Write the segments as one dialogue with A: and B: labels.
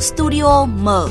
A: Studio mở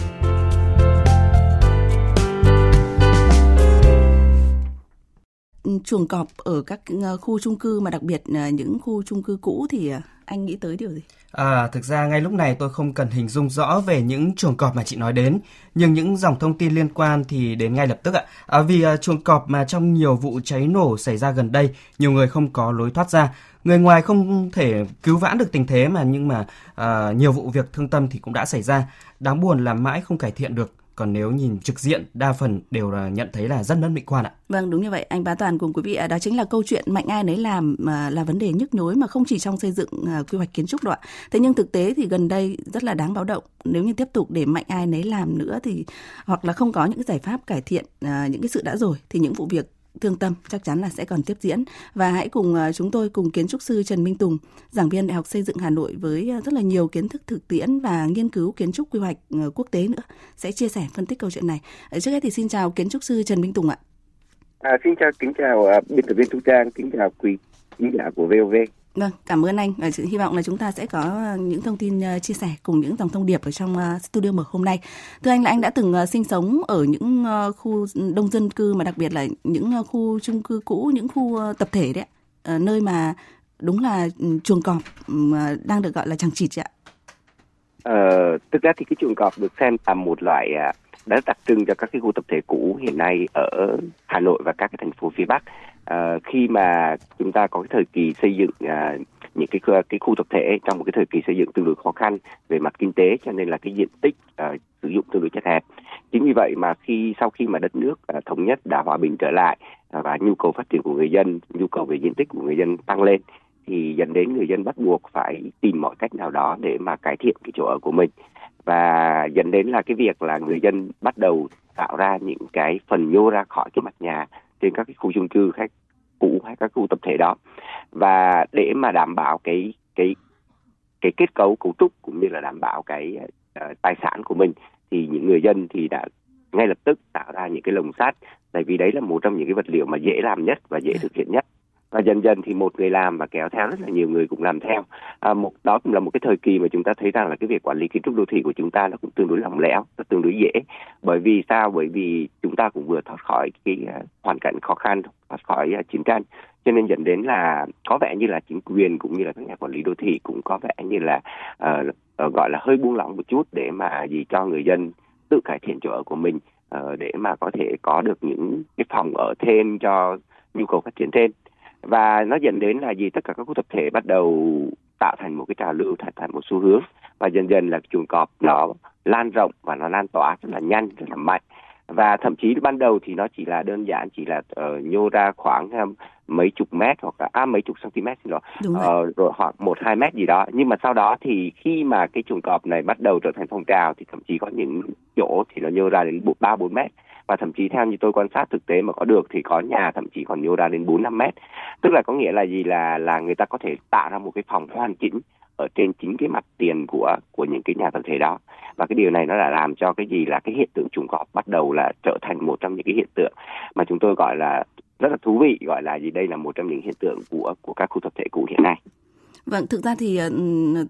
A: chuồng cọp ở các ờ, khu chung cư mà đặc biệt những khu chung cư cũ thì ờ, anh nghĩ tới điều gì?
B: À, thực ra ngay lúc này tôi không cần hình dung rõ về những chuồng cọp mà chị nói đến, nhưng những dòng thông tin liên quan thì đến ngay lập tức ạ. À, vì uh, chuồng cọp mà trong nhiều vụ cháy nổ xảy ra gần đây, nhiều người không có lối thoát ra. Người ngoài không thể cứu vãn được tình thế mà nhưng mà uh, nhiều vụ việc thương tâm thì cũng đã xảy ra. Đáng buồn là mãi không cải thiện được còn nếu nhìn trực diện, đa phần đều là nhận thấy là rất mất mỹ quan ạ.
A: Vâng đúng như vậy anh Bá Toàn cùng quý vị à, đó chính là câu chuyện mạnh ai nấy làm à, là vấn đề nhức nhối mà không chỉ trong xây dựng à, quy hoạch kiến trúc đoạn. Thế nhưng thực tế thì gần đây rất là đáng báo động nếu như tiếp tục để mạnh ai nấy làm nữa thì, hoặc là không có những cái giải pháp cải thiện những cái sự đã rồi, thì những vụ việc thương tâm chắc chắn là sẽ còn tiếp diễn và hãy cùng à, chúng tôi cùng kiến trúc sư Trần Minh Tùng, giảng viên Đại học Xây dựng Hà Nội với à, rất là nhiều kiến thức thực tiễn và nghiên cứu kiến trúc quy hoạch à, quốc tế nữa sẽ chia sẻ phân tích câu chuyện này. Trước hết thì xin chào kiến trúc sư Trần Minh Tùng ạ.
C: À, xin chào kính chào uh, biên tập viên Thu Trang, kính chào quý khán giả của VOV.
A: Vâng, cảm ơn anh. Và hy vọng là chúng ta sẽ có ờ, những thông tin ờ, chia sẻ cùng những dòng thông điệp ở trong ờ, studio mở hôm nay. Thưa anh là anh đã từng sinh sống ở những khu đông dân cư mà đặc biệt là những khu chung cư cũ, những khu tập thể đấy, nơi mà đúng là ừ, chuồng cọp ừ, đang được gọi là chẳng chịt ạ.
C: Ờ, thực ra thì cái chuồng cọp được xem là một loại à, đã đặc trưng cho các cái khu tập thể cũ hiện nay ở Hà Nội và các cái thành phố phía Bắc. À, khi mà chúng ta có cái thời kỳ xây dựng à, những cái cái khu tập thể trong một cái thời kỳ xây dựng tương đối khó khăn về mặt kinh tế cho nên là cái diện tích à, sử dụng tương đối chật hẹp. Chính vì vậy mà khi sau khi mà đất nước à, thống nhất đã hòa bình trở lại à, và nhu cầu phát triển của người dân, nhu cầu về diện tích của người dân tăng lên thì dẫn đến người dân bắt buộc phải tìm mọi cách nào đó để mà cải thiện cái chỗ ở của mình và dẫn đến là cái việc là người dân bắt đầu tạo ra những cái phần nhô ra khỏi cái mặt nhà trên các cái khu chung cư khách cũ hay các khu tập thể đó. Và để mà đảm bảo cái cái cái kết cấu cấu trúc cũng như là đảm bảo cái uh, tài sản của mình thì những người dân thì đã ngay lập tức tạo ra những cái lồng sắt. Tại vì đấy là một trong những cái vật liệu mà dễ làm nhất và dễ thực hiện nhất và dần dần thì một người làm và kéo theo rất là nhiều người cũng làm theo. À, một đó cũng là một cái thời kỳ mà chúng ta thấy rằng là cái việc quản lý kiến trúc đô thị của chúng ta nó cũng tương đối lỏng lẻo nó tương đối dễ. Bởi vì sao? Bởi vì chúng ta cũng vừa thoát khỏi cái uh, hoàn cảnh khó khăn thoát khỏi uh, chiến tranh. Cho nên dẫn đến là có vẻ như là chính quyền cũng như là các nhà quản lý đô thị cũng có vẻ như là uh, uh, gọi là hơi buông lỏng một chút để mà gì cho người dân tự cải thiện chỗ ở của mình uh, để mà có thể có được những cái phòng ở thêm cho nhu cầu phát triển thêm và nó dẫn đến là gì tất cả các khu tập thể bắt đầu tạo thành một cái trào lưu thành thành một xu hướng. Và dần dần là chuồng cọp nó lan rộng và nó lan tỏa rất là nhanh rất là mạnh. Và thậm chí ban đầu thì nó chỉ là đơn giản chỉ là uh, nhô ra khoảng um, mấy chục mét hoặc là à, mấy chục cm xin lỗi uh, rồi hoặc một hai mét gì đó. Nhưng mà sau đó thì khi mà cái chuồng cọp này bắt đầu trở thành phong trào thì thậm chí có những chỗ thì nó nhô ra đến ba bốn mét và thậm chí theo như tôi quan sát thực tế mà có được thì có nhà thậm chí còn nhô ra đến bốn năm mét. Tức là có nghĩa là gì? Là là người ta có thể tạo ra một cái phòng hoàn chỉnh ở trên chính cái mặt tiền của của những cái nhà tập thể đó. Và cái điều này nó đã làm cho cái gì? Là cái hiện tượng trùng cọp bắt đầu là trở thành một trong những cái hiện tượng mà chúng tôi gọi là rất là thú vị gọi là gì? Đây là một trong những hiện tượng của của các khu tập thể cũ hiện nay.
A: Vâng, thực ra thì ừ,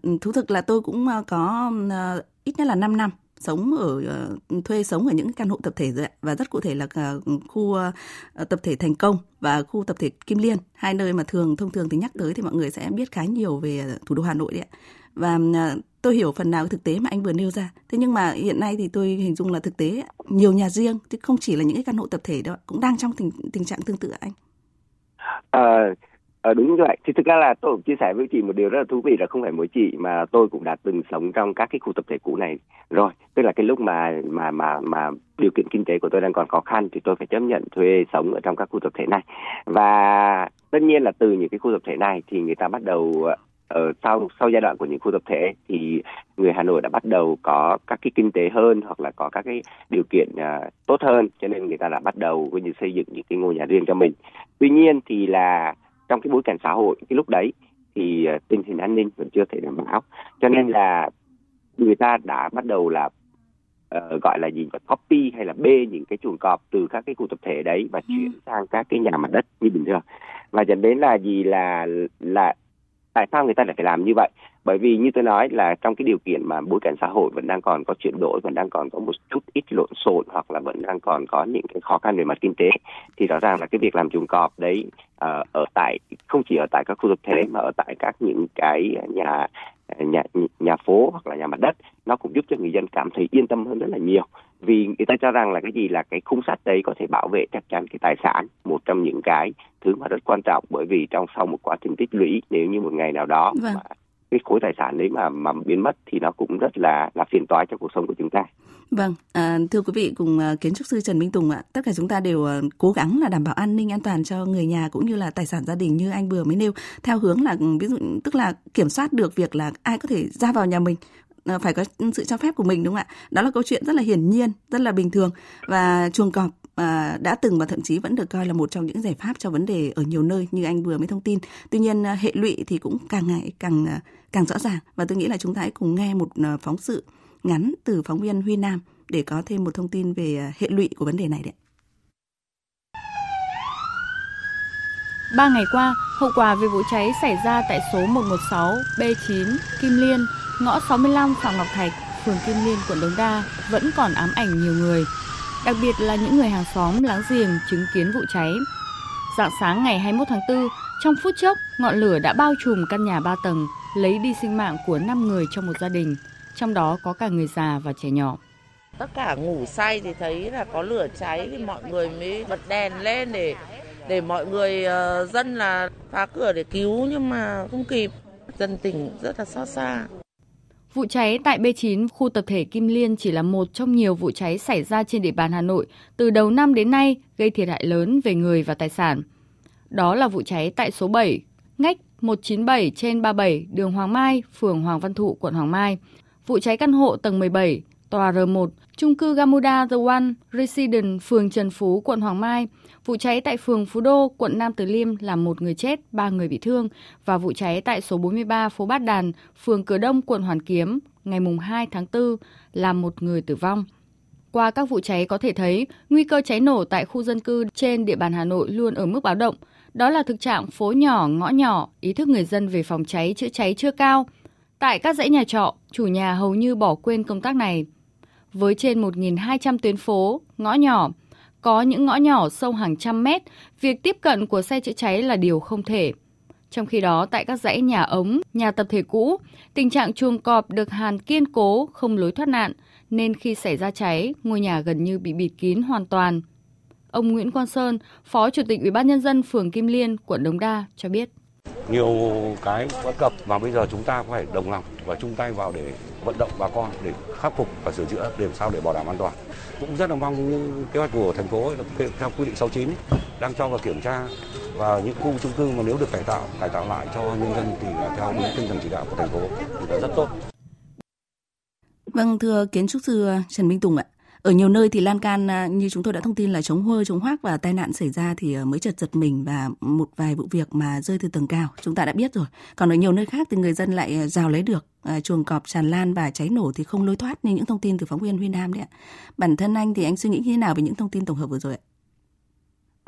A: ừ, thú thực là tôi cũng ờ, có ờ, ít nhất là 5 năm sống ở ờ, thuê sống ở những căn hộ tập thể rồi ạ. và rất cụ thể là ờ, khu ờ, tập thể Thành Công và khu tập thể Kim Liên, hai nơi mà thường thông thường thì nhắc tới thì mọi người sẽ biết khá nhiều về thủ đô Hà Nội đấy ạ. Và tôi hiểu phần nào thực tế mà anh vừa nêu ra. Thế nhưng mà hiện nay thì tôi hình dung là thực tế nhiều nhà riêng chứ không chỉ là những cái căn hộ tập thể đó cũng đang trong tình tình trạng tương tự anh.
C: À, Ờ, đúng như vậy. Thì thực ra là tôi cũng chia sẻ với chị một điều rất là thú vị là không phải mỗi chị mà tôi cũng đã từng sống trong các cái khu tập thể cũ này rồi. Tức là cái lúc mà mà mà mà điều kiện kinh tế của tôi đang còn khó khăn thì tôi phải chấp nhận thuê sống ở trong các khu tập thể này. Và tất nhiên là từ những cái khu tập thể này thì người ta bắt đầu ở sau sau giai đoạn của những khu tập thể thì người Hà Nội đã bắt đầu có các cái kinh tế hơn hoặc là có các cái điều kiện uh, tốt hơn cho nên người ta đã bắt đầu coi như xây dựng những cái ngôi nhà riêng cho mình. Tuy nhiên thì là trong cái bối cảnh xã hội cái lúc đấy thì uh, tình hình an ninh vẫn chưa thể đảm bảo. Cho nên là người ta đã bắt đầu là uh, gọi là gì copy hay là bê những cái chuồng cọp từ các cái khu tập thể đấy và ừ. chuyển sang các cái nhà mặt đất như bình thường. Và dẫn đến là gì? Là là tại sao người ta lại phải làm như vậy? Bởi vì như tôi nói là trong cái điều kiện mà bối cảnh xã hội vẫn đang còn có chuyển đổi vẫn đang còn có một chút ít lộn xộn hoặc là vẫn đang còn có những cái khó khăn về mặt kinh tế thì rõ ràng là cái việc làm chuồng cọp đấy uh, ở tại không chỉ ở tại các khu tập thể mà ở tại các những cái nhà nhà nhà phố hoặc là nhà mặt đất nó cũng giúp cho người dân cảm thấy yên tâm hơn rất là nhiều vì người ta cho rằng là cái gì là cái khung sắt đấy có thể bảo vệ chắc chắn cái tài sản một trong những cái thứ mà rất quan trọng bởi vì trong sau một quá trình tích lũy nếu như một ngày nào đó vâng. mà cái khối tài sản đấy mà mà biến mất thì nó cũng rất là là phiền toái cho cuộc sống của chúng ta.
A: Vâng, à, thưa quý vị cùng uh, kiến trúc sư Trần Minh Tùng ạ, tất cả chúng ta đều uh, cố gắng là đảm bảo an ninh an toàn cho người nhà cũng như là tài sản gia đình như anh vừa mới nêu theo hướng là ví dụ tức là kiểm soát được việc là ai có thể ra vào nhà mình Ờ, phải có sự cho phép của mình đúng không ạ? Đó là câu chuyện rất là hiển nhiên, rất là bình thường và chuồng cọp à, đã từng và thậm chí vẫn được coi là một trong những giải pháp cho vấn đề ở nhiều nơi như anh vừa mới thông tin. Tuy nhiên ờ, hệ lụy thì cũng càng ngày càng càng rõ ràng và tôi nghĩ là chúng ta hãy cùng nghe một phóng sự ngắn từ phóng viên Huy Nam để có thêm một thông tin về hệ lụy của vấn đề này đấy.
D: Ba ngày qua, hậu quả về vụ cháy xảy ra tại số 116 B9 Kim Liên, ngõ 65 Phạm Ngọc Thạch, phường Kim Liên, quận Đống Đa vẫn còn ám ảnh nhiều người, đặc biệt là những người hàng xóm láng giềng chứng kiến vụ cháy. Dạng sáng ngày 21 tháng 4, trong phút chốc, ngọn lửa đã bao trùm căn nhà 3 tầng, lấy đi sinh mạng của 5 người trong một gia đình, trong đó có cả người già và trẻ nhỏ.
E: Tất cả ngủ say thì thấy là có lửa cháy thì mọi người mới bật đèn lên để để mọi người uh, dân là phá cửa để cứu nhưng mà không kịp. Dân tỉnh rất là xót xa.
D: Vụ cháy tại B9 khu tập thể Kim Liên chỉ là một trong nhiều vụ cháy xảy ra trên địa bàn Hà Nội từ đầu năm đến nay gây thiệt hại lớn về người và tài sản. Đó là vụ cháy tại số 7, ngách 197 trên 37 đường Hoàng Mai, phường Hoàng Văn Thụ, quận Hoàng Mai. Vụ cháy căn hộ tầng 17, tòa R1, trung cư Gamuda The One, Resident, phường Trần Phú, quận Hoàng Mai Vụ cháy tại phường Phú Đô, quận Nam Từ Liêm làm một người chết, ba người bị thương và vụ cháy tại số 43 phố Bát Đàn, phường Cửa Đông, quận Hoàn Kiếm ngày 2 tháng 4 làm một người tử vong. Qua các vụ cháy có thể thấy, nguy cơ cháy nổ tại khu dân cư trên địa bàn Hà Nội luôn ở mức báo động. Đó là thực trạng phố nhỏ, ngõ nhỏ, ý thức người dân về phòng cháy, chữa cháy chưa cao. Tại các dãy nhà trọ, chủ nhà hầu như bỏ quên công tác này. Với trên 1.200 tuyến phố, ngõ nhỏ, có những ngõ nhỏ sâu hàng trăm mét, việc tiếp cận của xe chữa cháy là điều không thể. Trong khi đó, tại các dãy nhà ống, nhà tập thể cũ, tình trạng chuồng cọp được hàn kiên cố, không lối thoát nạn, nên khi xảy ra cháy, ngôi nhà gần như bị bịt kín hoàn toàn. Ông Nguyễn Quang Sơn, Phó Chủ tịch Ủy ban nhân dân phường Kim Liên, quận Đống Đa cho biết.
F: Nhiều cái bất cập mà bây giờ chúng ta phải đồng lòng và chung tay vào để vận động bà con để khắc phục và sửa chữa để làm sao để bảo đảm an toàn cũng rất là mong những kế hoạch của thành phố theo quy định 69 đang cho vào kiểm tra và những khu chung cư mà nếu được cải tạo cải tạo lại cho nhân dân thì theo đúng tinh thần chỉ đạo của thành phố thì là rất tốt.
A: Vâng thưa kiến trúc sư Trần Minh Tùng ạ, ở nhiều nơi thì lan can à, như chúng tôi đã thông tin là chống hôi, chống hoác và tai nạn xảy ra thì à, mới chật giật mình và một vài vụ việc mà rơi từ tầng cao chúng ta đã biết rồi. Còn ở nhiều nơi khác thì người dân lại à, rào lấy được chuồng cọp tràn lan và cháy nổ thì không lối thoát như những thông tin từ phóng viên Huy Nam đấy ạ. Bản thân anh thì anh suy nghĩ như thế nào về những thông tin tổng hợp vừa rồi ạ?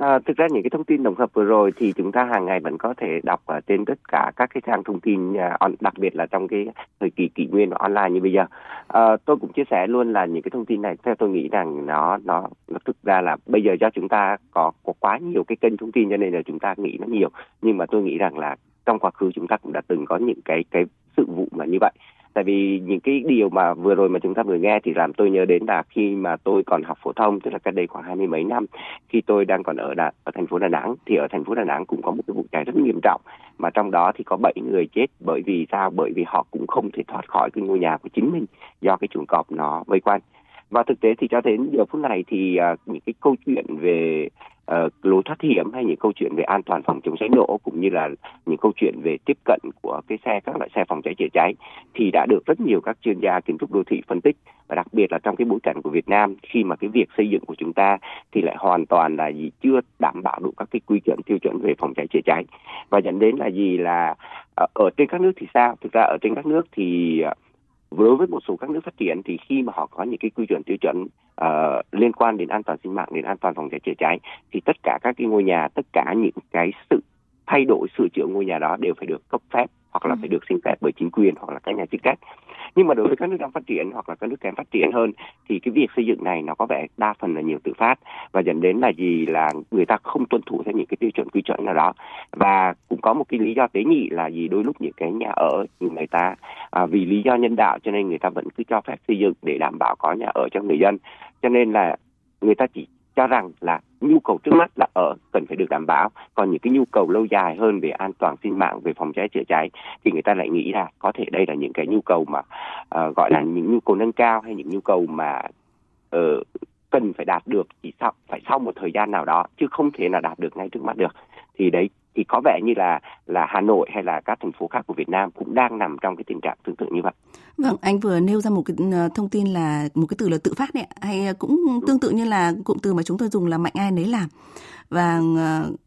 C: À, thực ra những cái thông tin tổng hợp vừa rồi thì chúng ta hàng ngày vẫn có thể đọc ở trên tất cả các cái trang thông tin à, đặc biệt là trong cái thời kỳ kỷ nguyên và online như bây giờ. À, tôi cũng chia sẻ luôn là những cái thông tin này theo tôi nghĩ rằng nó nó nó thực ra là bây giờ do chúng ta có có quá nhiều cái kênh thông tin cho nên là chúng ta nghĩ nó nhiều nhưng mà tôi nghĩ rằng là trong quá khứ chúng ta cũng đã từng có những cái cái sự vụ mà như vậy. Tại vì những cái điều mà vừa rồi mà chúng ta vừa nghe thì làm tôi nhớ đến là khi mà tôi còn học phổ thông tức là cách đây khoảng hai mươi mấy năm khi tôi đang còn ở đà, ở thành phố Đà Nẵng thì ở thành phố Đà Nẵng cũng có một cái vụ cháy rất nghiêm trọng. Mà trong đó thì có bảy người chết bởi vì sao? Bởi vì họ cũng không thể thoát khỏi cái ngôi nhà của chính mình do cái chuồng cọp nó vây quanh. Và thực tế thì cho đến giờ phút này thì uh, những cái câu chuyện về uh, lối thoát hiểm hay những câu chuyện về an toàn phòng chống cháy nổ cũng như là những câu chuyện về tiếp cận của cái xe các loại xe phòng cháy chữa cháy thì đã được rất nhiều các chuyên gia kiến trúc đô thị phân tích. Và đặc biệt là trong cái bối cảnh của Việt Nam khi mà cái việc xây dựng của chúng ta thì lại hoàn toàn là gì chưa đảm bảo đủ các cái quy chuẩn tiêu chuẩn về phòng cháy chữa cháy. Và dẫn đến là gì là ờ, ở trên các nước thì sao? Thực ra ở trên các nước thì uh, đối với một số các nước phát triển thì khi mà họ có những cái quy chuẩn tiêu chuẩn uh, liên quan đến an toàn sinh mạng đến an toàn phòng cháy chữa cháy thì tất cả các cái ngôi nhà tất cả những cái sự thay đổi sửa chữa ngôi nhà đó đều phải được cấp phép hoặc là ừ. phải được xin phép bởi chính quyền hoặc là các nhà chức trách. Nhưng mà đối với các nước đang phát triển hoặc là các nước kém phát triển hơn thì cái việc xây dựng này nó có vẻ đa phần là nhiều tự phát. Và dẫn đến là gì? Là người ta không tuân thủ theo những cái tiêu chuẩn quy chuẩn nào đó. Và cũng có một cái lý do tế nhị là gì? Đôi lúc những cái nhà ở người ta à, vì lý do nhân đạo cho nên người ta vẫn cứ cho phép xây dựng để đảm bảo có nhà ở cho người dân. Cho nên là người ta chỉ cho rằng là nhu cầu trước mắt là ở cần phải được đảm bảo. Còn những cái nhu cầu lâu dài hơn về an toàn sinh mạng về phòng cháy chữa cháy thì người ta lại nghĩ là có thể đây là những cái nhu cầu mà uh, gọi là những nhu cầu nâng cao hay những nhu cầu mà uh, cần phải đạt được chỉ sau phải sau một thời gian nào đó chứ không thể là đạt được ngay trước mắt được thì đấy thì có vẻ như là là Hà Nội hay là các thành phố khác của Việt Nam cũng đang nằm trong cái tình trạng tương tự như vậy.
A: Vâng, anh vừa nêu ra một cái ờ, thông tin là một cái từ là tự phát đấy hay cũng tương tự như là cụm từ mà chúng tôi dùng là mạnh ai nấy làm và uh,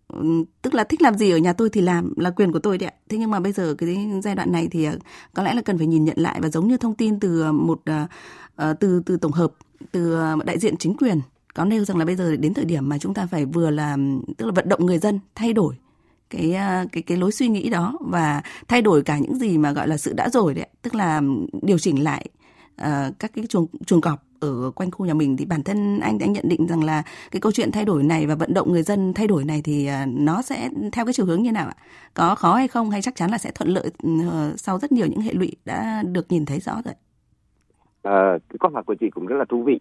A: tức là thích làm gì ở nhà tôi thì làm là quyền của tôi đấy ạ. Thế nhưng mà bây giờ cái giai đoạn này thì có lẽ là cần phải nhìn nhận lại và giống như thông tin từ một từ từ tổng hợp từ đại diện chính quyền có nêu rằng là bây giờ đến thời điểm mà chúng ta phải vừa là tức là vận động người dân thay đổi cái à, cái cái lối suy nghĩ đó và thay đổi cả những gì mà gọi là sự đã rồi đấy tức là điều chỉnh lại uh, các cái chuồng chuồng cọp ở quanh khu nhà mình thì bản thân anh anh nhận định rằng là cái câu chuyện thay đổi này và vận động người dân thay đổi này thì uh, nó sẽ theo cái chiều hướng như nào ạ? Có khó hay không hay chắc chắn là sẽ thuận lợi uh, sau rất nhiều những hệ lụy đã được nhìn thấy rõ rồi.
C: À, cái câu hỏi của chị cũng rất là thú vị.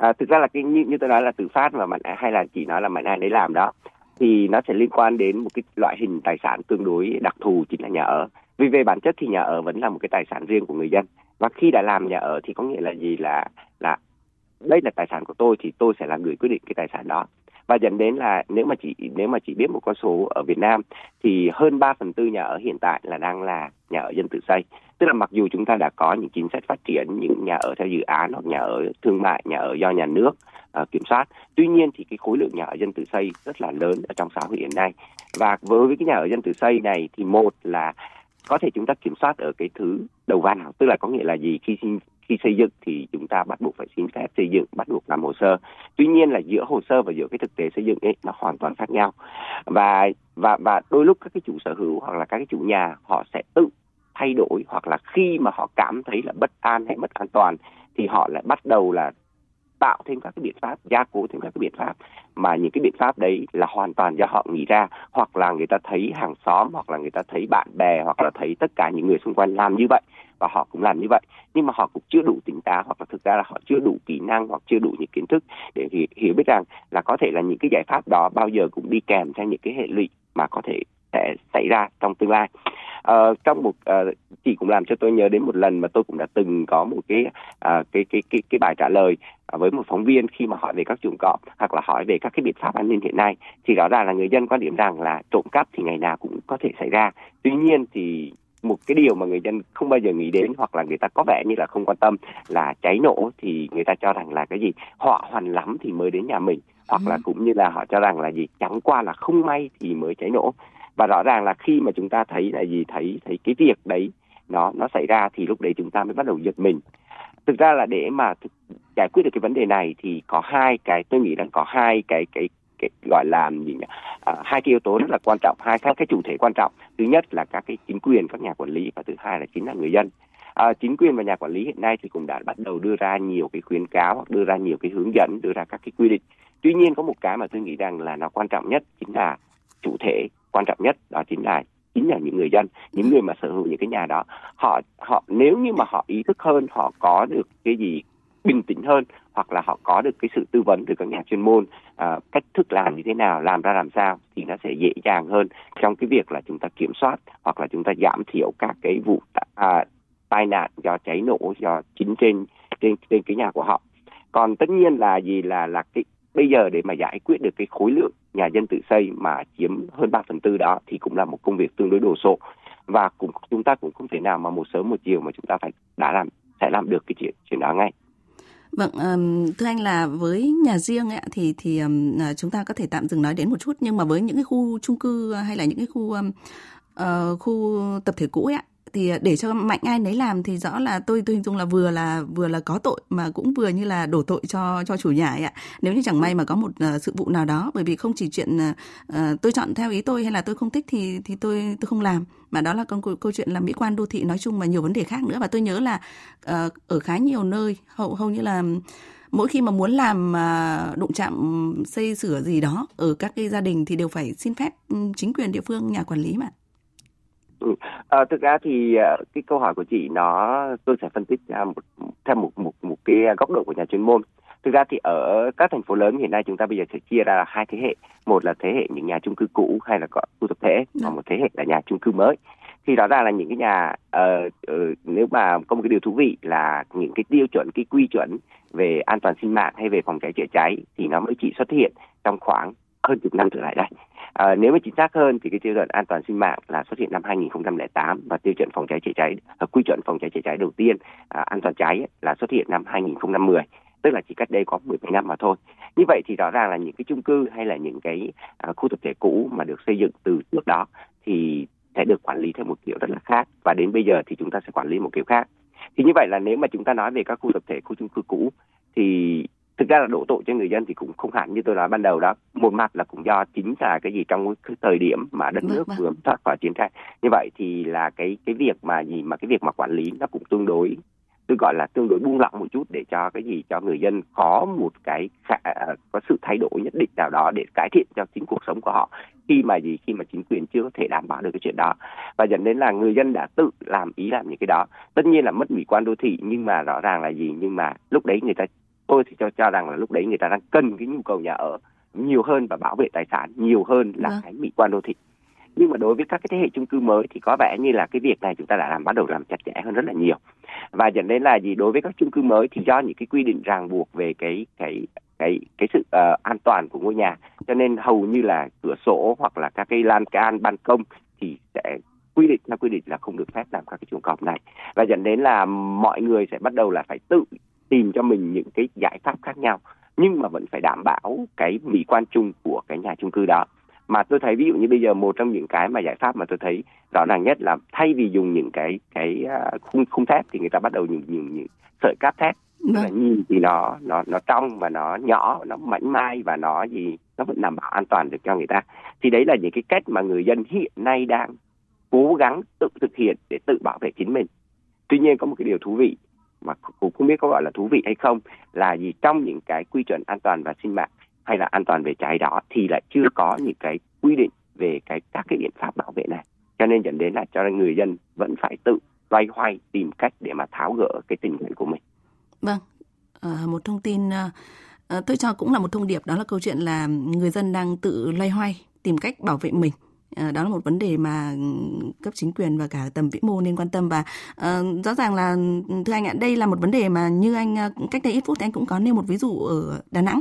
C: À, thực ra là cái như, như tôi nói là tự phát mà mạnh hay là chỉ nói là mạnh ai đấy làm đó thì nó sẽ liên quan đến một cái loại hình tài sản tương đối đặc thù chính là nhà ở. Vì về bản chất thì nhà ở vẫn là một cái tài sản riêng của người dân. Và khi đã làm nhà ở thì có nghĩa là gì? Là là đây là tài sản của tôi thì tôi sẽ là người quyết định cái tài sản đó và dẫn đến là nếu mà chỉ nếu mà chỉ biết một con số ở Việt Nam thì hơn 3 phần tư nhà ở hiện tại là đang là nhà ở dân tự xây. Tức là mặc dù chúng ta đã có những chính sách phát triển những nhà ở theo dự án hoặc nhà ở thương mại nhà ở do nhà nước uh, kiểm soát. Tuy nhiên thì cái khối lượng nhà ở dân tự xây rất là lớn ở trong xã hội hiện nay. Và với cái nhà ở dân tự xây này thì một là có thể chúng ta kiểm soát ở cái thứ đầu vào tức là có nghĩa là gì? Khi khi xây dựng thì chúng ta bắt buộc phải xin phép xây dựng bắt buộc làm hồ sơ tuy nhiên là giữa hồ sơ và giữa cái thực tế xây dựng ấy nó hoàn toàn khác nhau. Và và và đôi lúc các cái chủ sở hữu hoặc là các cái chủ nhà họ sẽ tự thay đổi hoặc là khi mà họ cảm thấy là bất an hay mất an toàn thì họ lại bắt đầu là tạo thêm các cái biện pháp, gia cố thêm các cái biện pháp. Mà những cái biện pháp đấy là hoàn toàn do họ nghĩ ra. Hoặc là người ta thấy hàng xóm hoặc là người ta thấy bạn bè hoặc là thấy tất cả những người xung quanh làm như vậy và họ cũng làm như vậy nhưng mà họ cũng chưa đủ tỉnh táo hoặc là thực ra là họ chưa đủ kỹ năng hoặc chưa đủ những kiến thức để hiểu biết rằng là có thể là những cái giải pháp đó bao giờ cũng đi kèm theo những cái hệ lụy mà có thể sẽ xảy ra trong tương lai. ờ, trong một uh, chị cũng làm cho tôi nhớ đến một lần mà tôi cũng đã từng có một cái uh, cái cái cái cái bài trả lời ờ, với một phóng viên khi mà hỏi về các chuồng cọp hoặc là hỏi về các cái biện pháp an ninh hiện nay thì rõ ràng là người dân quan điểm rằng là trộm cắp thì ngày nào cũng có thể xảy ra. Tuy nhiên thì một cái điều mà người dân không bao giờ nghĩ đến hoặc là người ta có vẻ như là không quan tâm là cháy nổ thì người ta cho rằng là cái gì? Họ hoàn lắm thì mới đến nhà mình hoặc là ừ. cũng như là họ cho rằng là gì? Chẳng qua là không may thì mới cháy nổ. Và rõ ràng là khi mà chúng ta thấy là gì? Thấy thấy cái việc đấy nó nó xảy ra thì lúc đấy chúng ta mới bắt đầu giật mình. Thực ra là để mà giải quyết được cái vấn đề này thì có hai cái tôi nghĩ là có hai cái cái cái gọi là gì nhỉ? À, hai cái yếu tố rất là quan trọng hai các cái chủ thể quan trọng. Thứ nhất là các cái chính quyền các nhà quản lý và thứ hai là chính là người dân. À, chính quyền và nhà quản lý hiện nay thì cũng đã bắt đầu đưa ra nhiều cái khuyến cáo hoặc đưa ra nhiều cái hướng dẫn đưa ra các cái quy định. Tuy nhiên có một cái mà tôi nghĩ rằng là nó quan trọng nhất chính là chủ thể quan trọng nhất đó chính là chính là những người dân những người mà sở hữu những cái nhà đó. Họ họ nếu như mà họ ý thức hơn họ có được cái gì bình tĩnh hơn hoặc là họ có được cái sự tư vấn từ các nhà chuyên môn à, cách thức làm như thế nào làm ra làm sao thì nó sẽ dễ dàng hơn trong cái việc là chúng ta kiểm soát hoặc là chúng ta giảm thiểu các cái vụ à, tai nạn do cháy nổ do chính trên trên trên cái nhà của họ còn tất nhiên là gì là là cái bây giờ để mà giải quyết được cái khối lượng nhà dân tự xây mà chiếm hơn 3 phần tư đó thì cũng là một công việc tương đối đồ sộ và cũng chúng ta cũng không thể nào mà một sớm một chiều mà chúng ta phải đã làm sẽ làm được cái chuyện chuyện đó ngay.
A: Vâng, um, thưa anh là với nhà riêng ấy, thì thì um, chúng ta có thể tạm dừng nói đến một chút nhưng mà với những cái khu chung cư à, hay là những cái khu um, uh, khu tập thể cũ ấy, thì à, để cho mạnh ai nấy làm thì rõ là tôi tôi hình dung là vừa là vừa là có tội mà cũng vừa như là đổ tội cho cho chủ nhà ấy ạ. Nếu như chẳng may mà có một uh, sự vụ nào đó bởi vì không chỉ chuyện uh, tôi chọn theo ý tôi hay là tôi không thích thì thì tôi tôi không làm. Mà đó là câu câu chuyện là mỹ quan đô thị nói chung và nhiều vấn đề khác nữa. Và tôi nhớ là uh, ở khá nhiều nơi hầu hầu như là mỗi khi mà muốn làm đụng chạm ừ, xây sửa gì đó ở các cái gia đình thì đều phải xin phép ừ, chính quyền địa phương nhà quản lý mà.
C: Ừ. À, thực ra thì uh, cái câu hỏi của chị nó tôi sẽ phân tích một, theo một một một cái góc độ của nhà chuyên môn. Thực ra thì ở các thành phố lớn hiện nay chúng ta bây giờ sẽ chia ra là hai thế hệ. Một là thế hệ những nhà chung cư cũ hay là có khu tập thể, dạ. một thế hệ là nhà chung cư mới. Thì rõ ràng là những cái nhà uh, uh, nếu mà có một cái điều thú vị là những cái tiêu chuẩn, cái quy chuẩn về an toàn sinh mạng hay về phòng cháy chữa cháy thì nó mới chỉ xuất hiện trong khoảng hơn chục năm trở lại đây. À, nếu mà chính xác hơn thì cái tiêu chuẩn an toàn sinh mạng là xuất hiện năm 2008 và tiêu chuẩn phòng cháy chữa cháy ờ, quy chuẩn phòng cháy chữa cháy đầu tiên à, an toàn cháy là xuất hiện năm 2010 tức là chỉ cách đây có 10 năm mà thôi. Như vậy thì rõ ràng là những cái chung cư hay là những cái à, khu tập thể cũ mà được xây dựng từ trước đó thì sẽ được quản lý theo một kiểu rất là khác và đến bây giờ thì chúng ta sẽ quản lý một kiểu khác. Thì như vậy là nếu mà chúng ta nói về các khu tập thể, khu chung cư cũ thì thực ra là đổ tội cho người dân thì cũng không hẳn như tôi nói ban đầu đó. Một mặt là cũng do chính là cái gì trong cái thời điểm mà đất vâng, nước vâng. vừa thoát khỏi chiến tranh. Như vậy thì là cái cái việc mà gì mà cái việc mà quản lý nó cũng tương đối tôi gọi là tương đối buông lỏng một chút để cho cái gì cho người dân có một cái có sự thay đổi nhất định nào đó để cải thiện cho chính cuộc sống của họ khi mà gì khi mà chính quyền chưa có thể đảm bảo được cái chuyện đó. Và dẫn đến là người dân đã tự làm ý làm những cái đó. Tất nhiên là mất mỹ quan đô thị nhưng mà rõ ràng là gì nhưng mà lúc đấy người ta tôi thì cho cho rằng là lúc đấy người ta đang cần cái nhu cầu nhà ở nhiều hơn và bảo vệ tài sản nhiều hơn là vâng. cái mỹ quan đô thị. Nhưng mà đối với các cái thế hệ chung cư mới thì có vẻ như là cái việc này chúng ta đã làm bắt đầu làm chặt chẽ hơn rất là nhiều. Và dẫn đến là gì? Đối với các chung cư mới thì do những cái quy định ràng buộc về cái cái cái cái sự uh, an toàn của ngôi nhà cho nên hầu như là cửa sổ hoặc là các cái lan can ban công thì sẽ quy định theo quy định là không được phép làm các cái chuồng cọp này. Và dẫn đến là mọi người sẽ bắt đầu là phải tự tìm cho mình những cái giải pháp khác nhau nhưng mà vẫn phải đảm bảo cái mỹ quan chung của cái nhà chung cư đó. Mà tôi thấy ví dụ như bây giờ một trong những cái mà giải pháp mà tôi thấy rõ ràng nhất là thay vì dùng những cái cái à, khung khung thép thì người ta bắt đầu dùng những, những sợi cáp thép. Là vâng. nhìn thì nó nó nó trong và nó nhỏ nó mảnh mai và nó gì nó vẫn đảm bảo an toàn được cho người ta. Thì đấy là những cái cách mà người dân hiện nay đang cố gắng tự thực hiện để tự bảo vệ chính mình. Tuy nhiên có một cái điều thú vị mà cũng không biết có gọi là thú vị hay không là gì trong những cái quy chuẩn an toàn và sinh mạng hay là an toàn về cháy đó thì lại chưa có những cái quy định về cái các cái biện pháp bảo vệ này cho nên dẫn đến là cho nên người dân vẫn phải tự loay hoay tìm cách để mà tháo gỡ cái tình nguyện của mình.
A: Vâng, à, một thông tin à, tôi cho cũng là một thông điệp đó là câu chuyện là người dân đang tự loay hoay tìm cách bảo vệ mình Ờ, đó là một vấn đề mà ừ, cấp chính quyền và cả tầm vĩ mô nên quan tâm và uh, rõ ràng là ừ, thưa anh ạ đây là một vấn đề mà như anh ờ, cách đây ít phút thì anh cũng có nêu một ví dụ ở Đà Nẵng.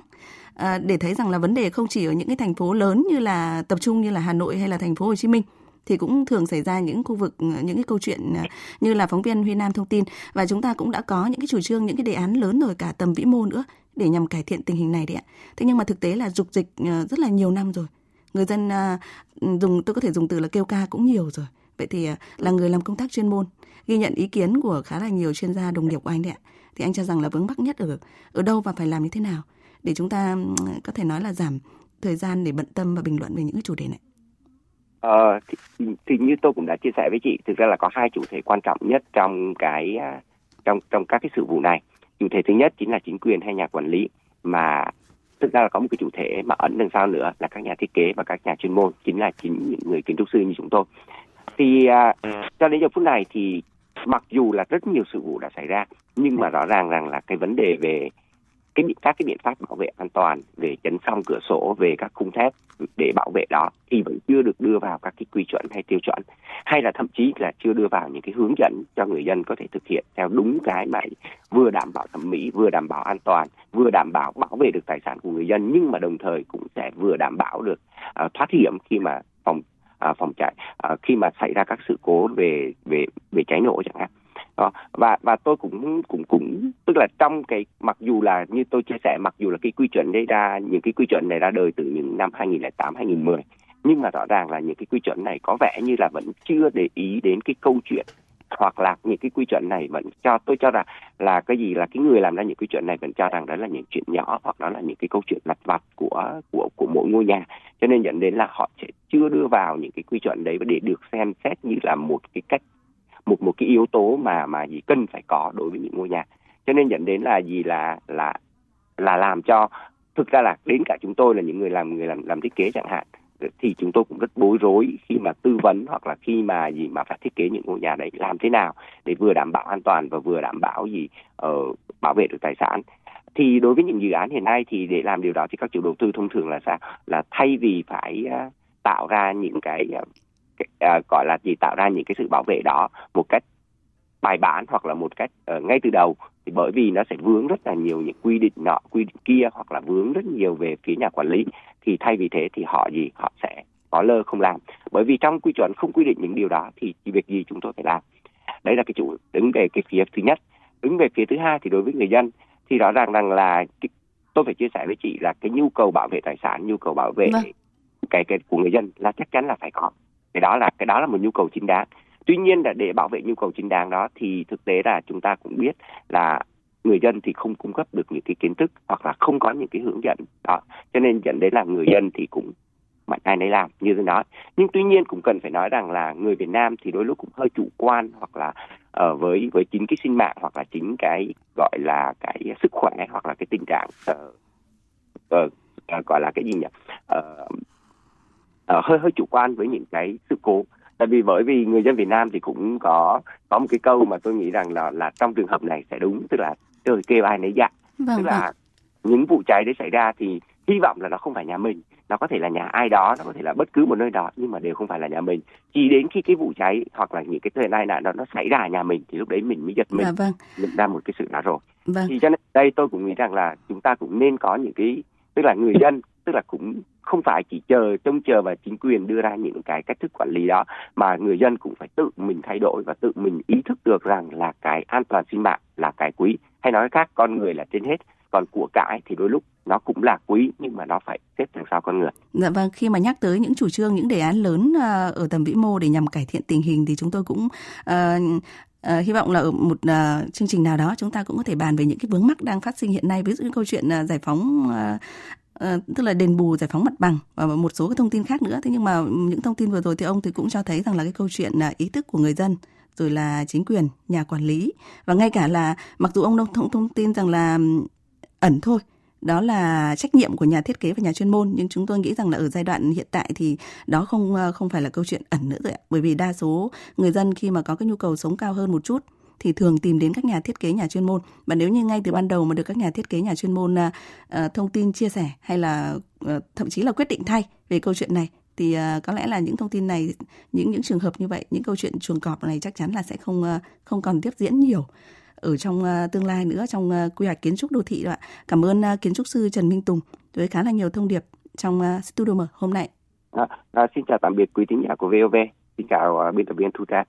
A: Uh, để thấy rằng là vấn đề không chỉ ở những cái thành phố lớn như là tập trung như là Hà Nội hay là thành phố Hồ Chí Minh thì cũng thường xảy ra những khu vực những cái câu chuyện như là phóng viên Huy Nam thông tin. Và chúng ta cũng đã có những cái chủ trương những cái đề án lớn rồi cả tầm vĩ mô nữa để nhằm cải thiện tình hình này đấy ạ. Thế nhưng mà thực tế là dục dịch rất là nhiều năm rồi người dân à, dùng tôi có thể dùng từ là kêu ca cũng nhiều rồi. Vậy thì à, là người làm công tác chuyên môn. Ghi nhận ý kiến của khá là nhiều chuyên gia đồng nghiệp của anh đấy ạ. Thì anh cho rằng là vướng mắc nhất ở ở đâu và phải làm như thế nào? Để chúng ta có thể nói là giảm thời gian để bận tâm và bình luận về những cái chủ đề này.
C: Ờ, thì, thì như tôi cũng đã chia sẻ với chị, thực ra là có hai chủ thể quan trọng nhất trong cái à, trong trong các cái sự vụ này. Chủ thể thứ nhất chính là chính quyền hay nhà quản lý mà thực ra là có một cái chủ thể mà ẩn đằng sau nữa là các nhà thiết kế và các nhà chuyên môn chính là chính những người kiến trúc sư như chúng tôi. Thì à, cho đến giờ phút này thì mặc dù là rất nhiều sự vụ đã xảy ra nhưng mà rõ ràng rằng là cái vấn đề về cái biện các cái biện pháp bảo vệ an toàn về chấn song cửa sổ về các khung thép để bảo vệ đó thì vẫn chưa được đưa vào các cái quy chuẩn hay tiêu chuẩn. Hay là thậm chí là chưa đưa vào những cái hướng dẫn cho người dân có thể thực hiện theo đúng cái mà vừa đảm bảo thẩm mỹ vừa đảm bảo an toàn vừa đảm bảo bảo vệ được tài sản của người dân nhưng mà đồng thời cũng sẽ vừa đảm bảo được uh, thoát hiểm khi mà phòng uh, phòng cháy uh, à, khi mà xảy ra các sự cố về về về cháy nổ chẳng hạn đó, và và tôi cũng cũng cũng, tức là trong cái, mặc dù là như tôi chia sẻ, mặc dù là cái quy chuẩn đây ra, những cái quy chuẩn này ra đời từ những năm 2008 2010 nhưng mà rõ ràng là những cái quy chuẩn này có vẻ như là vẫn chưa để ý đến cái câu chuyện, hoặc là những cái quy chuẩn này vẫn cho, tôi cho rằng là cái gì là cái người làm ra những quy chuẩn này vẫn cho rằng đó là những chuyện nhỏ, hoặc đó là những cái câu chuyện lặt vặt của của của mỗi ngôi nhà. Cho nên dẫn đến là họ sẽ chưa đưa vào những cái quy chuẩn đấy để được xem xét như là một cái cách một một cái yếu tố mà mà gì cần phải có đối với những ngôi nhà. Cho nên dẫn đến là gì? Là là là làm cho thực ra là đến cả chúng tôi là những người làm người làm làm thiết kế chẳng hạn thì chúng tôi cũng rất bối rối khi mà tư vấn hoặc là khi mà gì mà phải thiết kế những ngôi nhà đấy làm thế nào để vừa đảm bảo an toàn và vừa đảm bảo gì uh, bảo vệ được tài sản. Thì đối với những dự án hiện nay thì để làm điều đó thì các chủ đầu tư thông thường là sao? Là thay vì phải uh, tạo ra những cái, uh, cái uh, gọi là gì tạo ra những cái sự bảo vệ đó một cách bài bản hoặc là một cách uh, ngay từ đầu. Thì bởi vì nó sẽ vướng rất là nhiều những quy định nọ quy định kia hoặc là vướng rất nhiều về phía nhà quản lý thì thay vì thế thì họ gì họ sẽ có lơ không làm. Bởi vì trong quy chuẩn không quy định những điều đó thì việc gì chúng tôi phải làm. Đấy là cái chủ đứng về cái phía thứ nhất. Đứng về phía thứ hai thì đối với người dân thì rõ ràng rằng là cái, tôi phải chia sẻ với chị là cái nhu cầu bảo vệ tài sản nhu cầu bảo vệ vâng. cái cái của người dân là chắc chắn là phải có cái đó là cái đó là một nhu cầu chính đáng. Tuy nhiên là để bảo vệ nhu cầu chính đáng đó thì thực tế là chúng ta cũng biết là người dân thì không cung cấp được những cái kiến thức hoặc là không có những cái hướng dẫn. Đó cho nên dẫn đến là người dân thì cũng mạnh ai nấy làm như tôi nói nhưng tuy nhiên cũng cần phải nói rằng là người Việt Nam thì đôi lúc cũng hơi chủ quan hoặc là uh, với với chính cái sinh mạng hoặc là chính cái gọi là cái sức khỏe hoặc là cái tình trạng uh, uh, uh, gọi là cái gì nhỉ? Uh, uh, hơi hơi chủ quan với những cái sự cố tại vì bởi vì người dân Việt Nam thì cũng có có một cái câu mà tôi nghĩ rằng là là trong trường hợp này sẽ đúng tức là trời kêu ai nấy dạ vâng, tức là vâng. những vụ cháy đấy xảy ra thì hy vọng là nó không phải nhà mình nó có thể là nhà ai đó nó có thể là bất cứ một nơi đó nhưng mà đều không phải là nhà mình chỉ đến khi cái vụ cháy hoặc là những cái thời tai nạn đó nó xảy ra ở nhà mình thì lúc đấy mình mới giật mình dạ, vâng. nhận ra một cái sự đó rồi vâng. thì cho nên đây tôi cũng nghĩ rằng là chúng ta cũng nên có những cái tức là người dân tức là cũng không phải chỉ chờ trông chờ và chính quyền đưa ra những cái cách thức quản lý đó mà người dân cũng phải tự mình thay đổi và tự mình ý thức được rằng là cái an toàn sinh mạng là cái quý hay nói khác con người là trên hết còn của cải thì đôi lúc nó cũng là quý nhưng mà nó phải xếp đằng sau con người.
A: Dạ vâng, khi mà nhắc tới những chủ trương, những đề án lớn ờ, ở tầm vĩ mô để nhằm cải thiện tình hình thì chúng tôi cũng uh, À, hy vọng là ở một à, chương trình nào đó chúng ta cũng có thể bàn về những cái vướng mắc đang phát sinh hiện nay ví dụ như câu chuyện à, giải phóng uh, tức là đền bù giải phóng mặt bằng và một số cái thông tin khác nữa. Thế nhưng mà những thông tin vừa rồi thì ông thì cũng cho thấy rằng là cái câu chuyện là ý thức của người dân rồi là chính quyền nhà quản lý. Và ngay cả là mặc dù ông thông thông tin rằng là ẩn thôi đó là trách nhiệm của nhà thiết kế và nhà chuyên môn. Nhưng chúng tôi nghĩ rằng là ở giai đoạn hiện tại thì đó không ờ, không phải là câu chuyện ẩn nữa rồi ạ. Bởi vì đa số người dân khi mà có cái nhu cầu sống cao hơn một chút thì thường tìm đến các nhà thiết kế nhà chuyên môn và nếu như ngay từ ban đầu mà được các nhà thiết kế nhà chuyên môn uh, thông tin chia sẻ hay là uh, thậm chí là quyết định thay về câu chuyện này thì uh, có lẽ là những thông tin này những những trường hợp như vậy những câu chuyện chuồng cọp này chắc chắn là sẽ không uh, không còn tiếp diễn nhiều ở trong uh, tương lai nữa trong uh, quy hoạch kiến trúc đô thị đó ạ. Cảm ơn uh, kiến trúc sư Trần Minh Tùng với khá là nhiều thông điệp trong uh, studio mở hôm nay.
C: À, à, xin chào tạm biệt quý thính giả của VOV. Xin chào uh, biên tập viên Thu Trang.